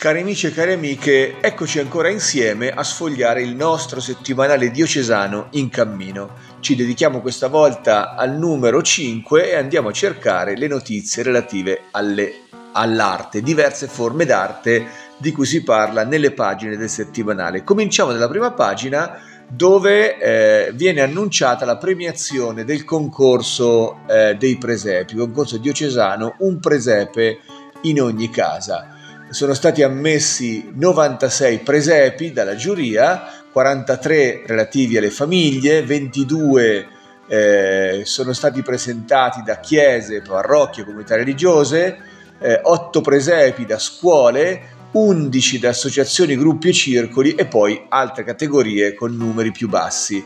Cari amici e cari amiche, eccoci ancora insieme a sfogliare il nostro settimanale diocesano in cammino. Ci dedichiamo questa volta al numero 5 e andiamo a cercare le notizie relative alle, all'arte, diverse forme d'arte di cui si parla nelle pagine del settimanale. Cominciamo dalla prima pagina dove eh, viene annunciata la premiazione del concorso eh, dei presepi, concorso diocesano, un presepe in ogni casa sono stati ammessi 96 presepi dalla giuria, 43 relativi alle famiglie, 22 eh, sono stati presentati da chiese, parrocchie, comunità religiose, eh, 8 presepi da scuole, 11 da associazioni, gruppi e circoli e poi altre categorie con numeri più bassi.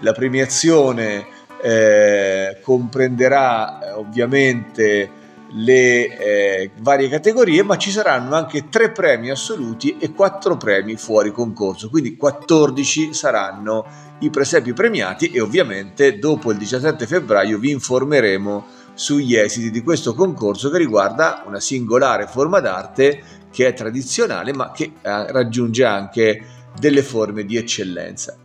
La premiazione eh, comprenderà eh, ovviamente le eh, varie categorie, ma ci saranno anche tre premi assoluti e quattro premi fuori concorso, quindi 14 saranno i presepi premiati e ovviamente dopo il 17 febbraio vi informeremo sugli esiti di questo concorso che riguarda una singolare forma d'arte che è tradizionale ma che eh, raggiunge anche delle forme di eccellenza.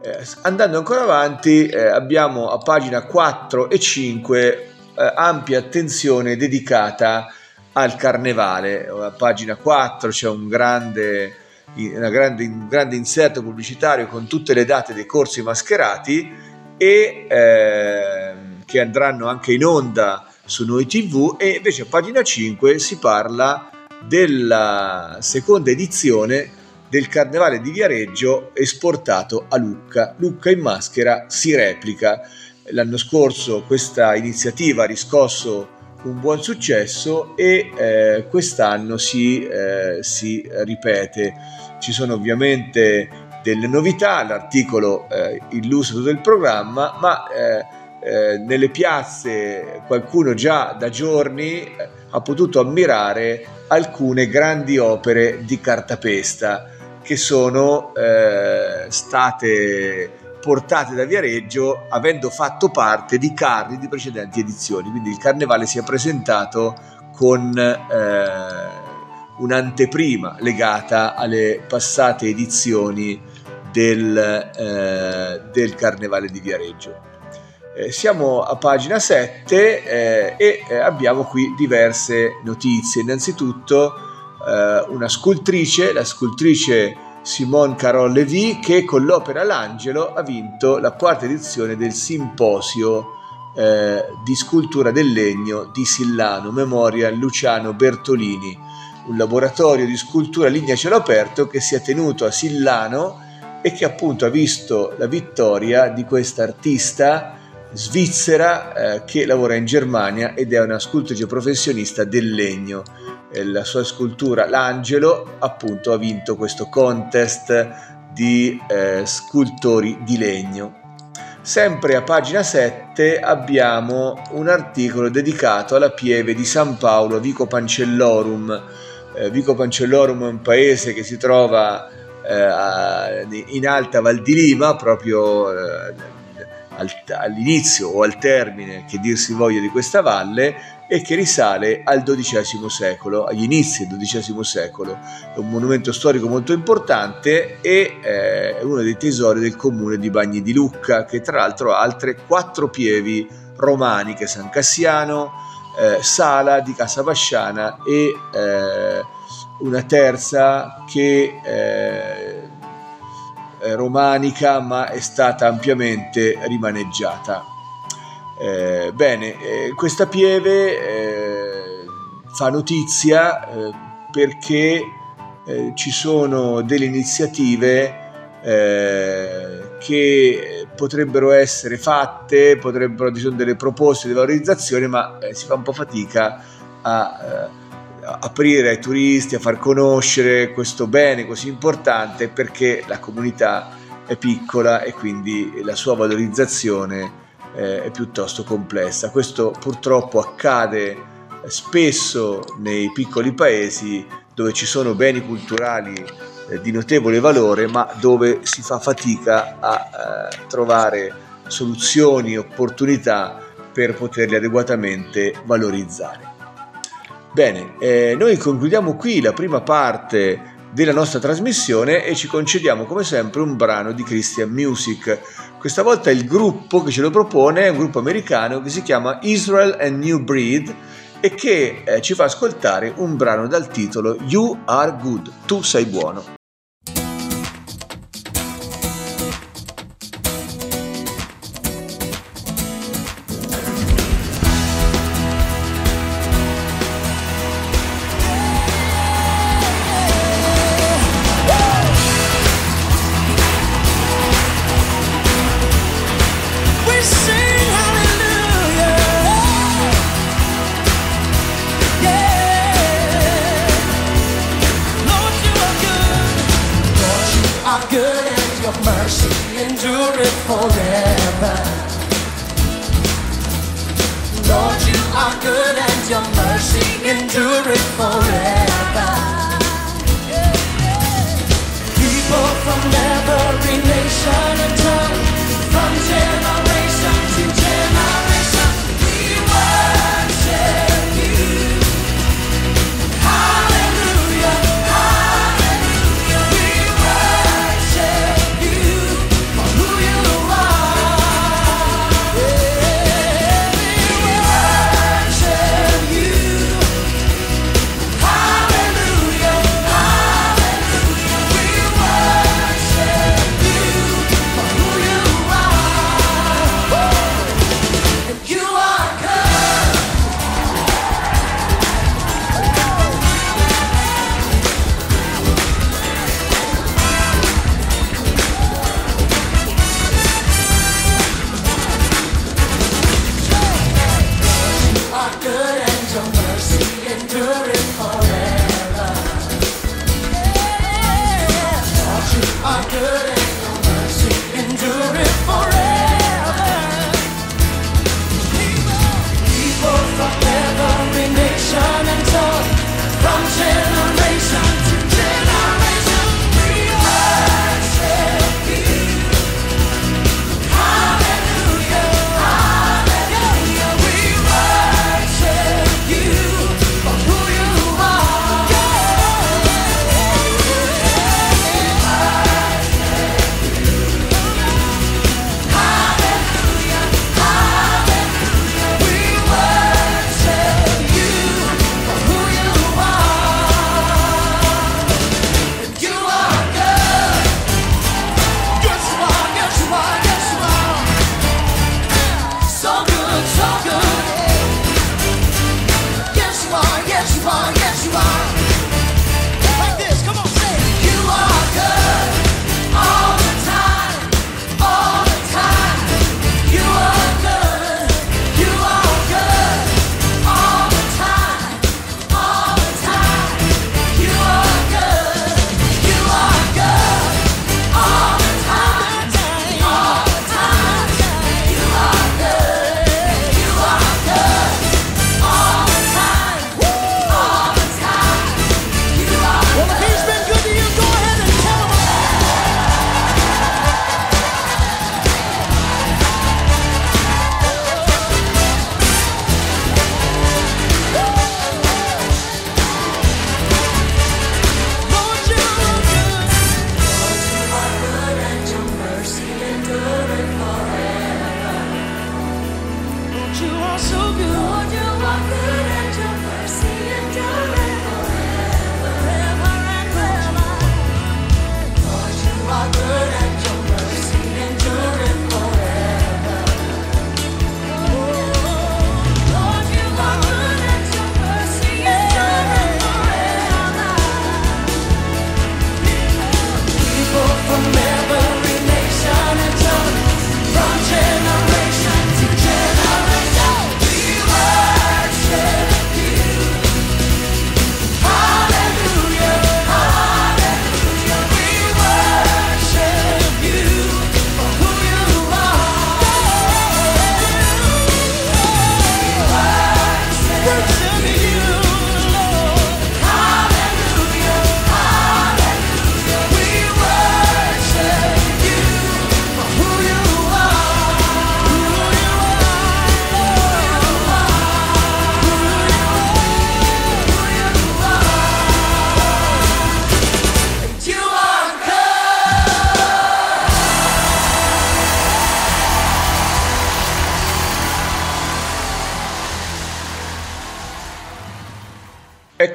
Eh, andando ancora avanti eh, abbiamo a pagina 4 e 5 eh, ampia attenzione dedicata al carnevale. A pagina 4 c'è un grande, grande, un grande inserto pubblicitario con tutte le date dei corsi mascherati e eh, che andranno anche in onda su Noi TV e invece a pagina 5 si parla della seconda edizione del Carnevale di Viareggio esportato a Lucca. Lucca in maschera si replica. L'anno scorso questa iniziativa ha riscosso un buon successo e eh, quest'anno si, eh, si, ripete. Ci sono ovviamente delle novità, l'articolo eh, illustra tutto il programma, ma eh, eh, nelle piazze qualcuno già da giorni eh, ha potuto ammirare alcune grandi opere di cartapesta che sono state portate da Viareggio avendo fatto parte di carri di precedenti edizioni, quindi il carnevale si è presentato con eh, un'anteprima legata alle passate edizioni del, eh, del carnevale di Viareggio. Eh, siamo a pagina 7 eh, e eh, abbiamo qui diverse notizie. Innanzitutto una scultrice, la scultrice Simone Carol Levy che con l'opera L'Angelo ha vinto la quarta edizione del simposio eh, di scultura del legno di Sillano, memoria Luciano Bertolini, un laboratorio di scultura linea cielo aperto che si è tenuto a Sillano e che appunto ha visto la vittoria di questa artista svizzera eh, che lavora in Germania ed è una scultrice professionista del legno la sua scultura L'Angelo appunto ha vinto questo contest di eh, scultori di legno. Sempre a pagina 7 abbiamo un articolo dedicato alla pieve di San Paolo Vico Pancellorum. Eh, Vico Pancellorum è un paese che si trova eh, in Alta Val di Lima, proprio eh, all'inizio o al termine, che dir si voglia, di questa valle, e che risale al XII secolo, agli inizi del XII secolo. È un monumento storico molto importante e eh, è uno dei tesori del comune di Bagni di Lucca, che tra l'altro ha altre quattro pievi romaniche, San Cassiano, eh, Sala di Casa Basciana e eh, una terza che eh, è romanica ma è stata ampiamente rimaneggiata. Eh, bene, eh, questa pieve eh, fa notizia eh, perché eh, ci sono delle iniziative che potrebbero essere fatte, potrebbero, ci sono delle proposte di valorizzazione, ma si fa un po' fatica a aprire ai turisti, a far conoscere questo bene così importante perché la comunità è piccola e quindi la sua valorizzazione eh, è piuttosto complessa. Questo purtroppo accade spesso nei piccoli paesi dove ci sono beni culturali eh, di notevole valore ma dove si fa fatica a eh, trovare soluzioni, opportunità per poterli adeguatamente valorizzare. Bene, eh, noi concludiamo qui la prima parte della nostra trasmissione e ci concediamo come sempre un brano di Christian Music. Questa volta il gruppo che ce lo propone è un gruppo americano che si chiama Israel and New Breed e che eh, ci fa ascoltare un brano dal titolo You Are Good, tu sei buono. to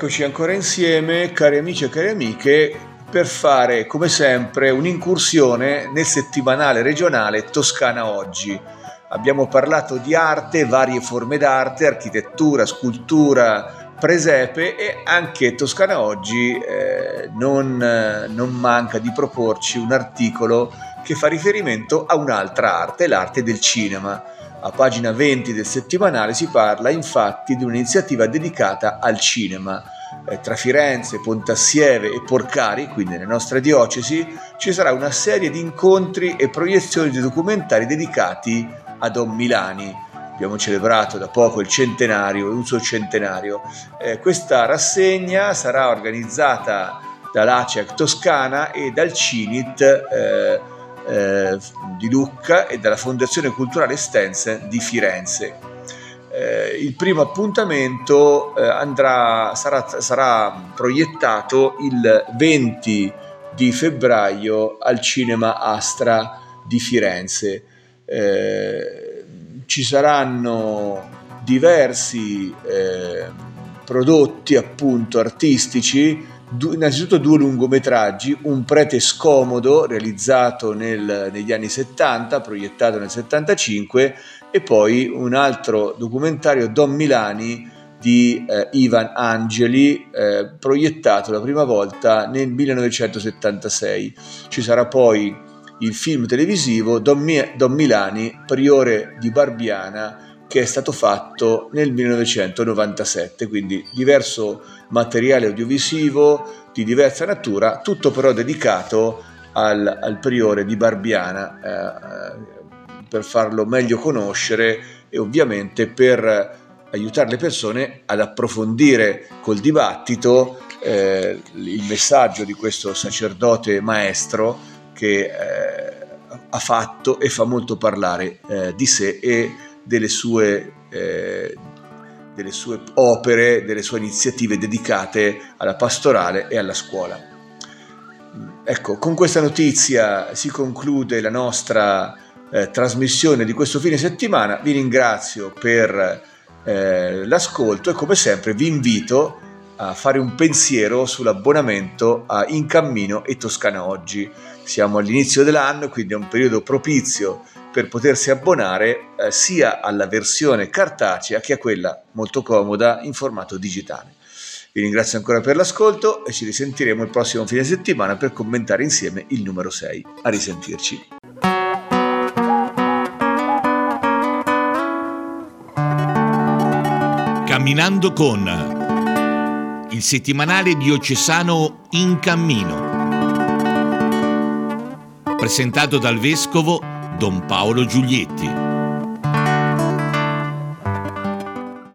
Eccoci ancora insieme, cari amici e cari amiche, per fare come sempre un'incursione nel settimanale regionale Toscana Oggi. Abbiamo parlato di arte, varie forme d'arte, architettura, scultura, presepe e anche Toscana Oggi eh, non, non manca di proporci un articolo che fa riferimento a un'altra arte, l'arte del cinema. A pagina 20 del settimanale si parla infatti di un'iniziativa dedicata al cinema. Eh, tra Firenze, Pontassieve e Porcari, quindi nelle nostre diocesi, ci sarà una serie di incontri e proiezioni di documentari dedicati a Don Milani. Abbiamo celebrato da poco il centenario, il suo centenario. Eh, questa rassegna sarà organizzata dall'ACEC Toscana e dal CINIT eh, eh, di Lucca e dalla Fondazione Culturale Stense di Firenze. Eh, il primo appuntamento eh, andrà, sarà, sarà, proiettato il 20 di febbraio al Cinema Astra di Firenze. Eh, ci saranno diversi eh, prodotti appunto artistici innanzitutto due lungometraggi, Un prete scomodo realizzato nel, negli anni 70, proiettato nel 75 e poi un altro documentario Don Milani di eh, Ivan Angeli eh, proiettato la prima volta nel 1976. Ci sarà poi il film televisivo Don, Mi- Don Milani, priore di Barbiana che è stato fatto nel 1997, quindi diverso materiale audiovisivo di diversa natura, tutto però dedicato al, al priore di Barbiana eh, per farlo meglio conoscere e ovviamente per aiutare le persone ad approfondire col dibattito eh, il messaggio di questo sacerdote maestro che eh, ha fatto e fa molto parlare eh, di sé e delle sue, eh, delle sue opere, delle sue iniziative dedicate alla pastorale e alla scuola. Ecco, con questa notizia si conclude la nostra eh, trasmissione di questo fine settimana. Vi ringrazio per eh, l'ascolto e come sempre vi invito a fare un pensiero sull'abbonamento a In Cammino e Toscana Oggi. Siamo all'inizio dell'anno, quindi è un periodo propizio per potersi abbonare eh, sia alla versione cartacea che a quella molto comoda in formato digitale. Vi ringrazio ancora per l'ascolto e ci risentiremo il prossimo fine settimana per commentare insieme il numero 6. A risentirci. Camminando con il settimanale diocesano In Cammino. Presentato dal vescovo Don Paolo Giulietti.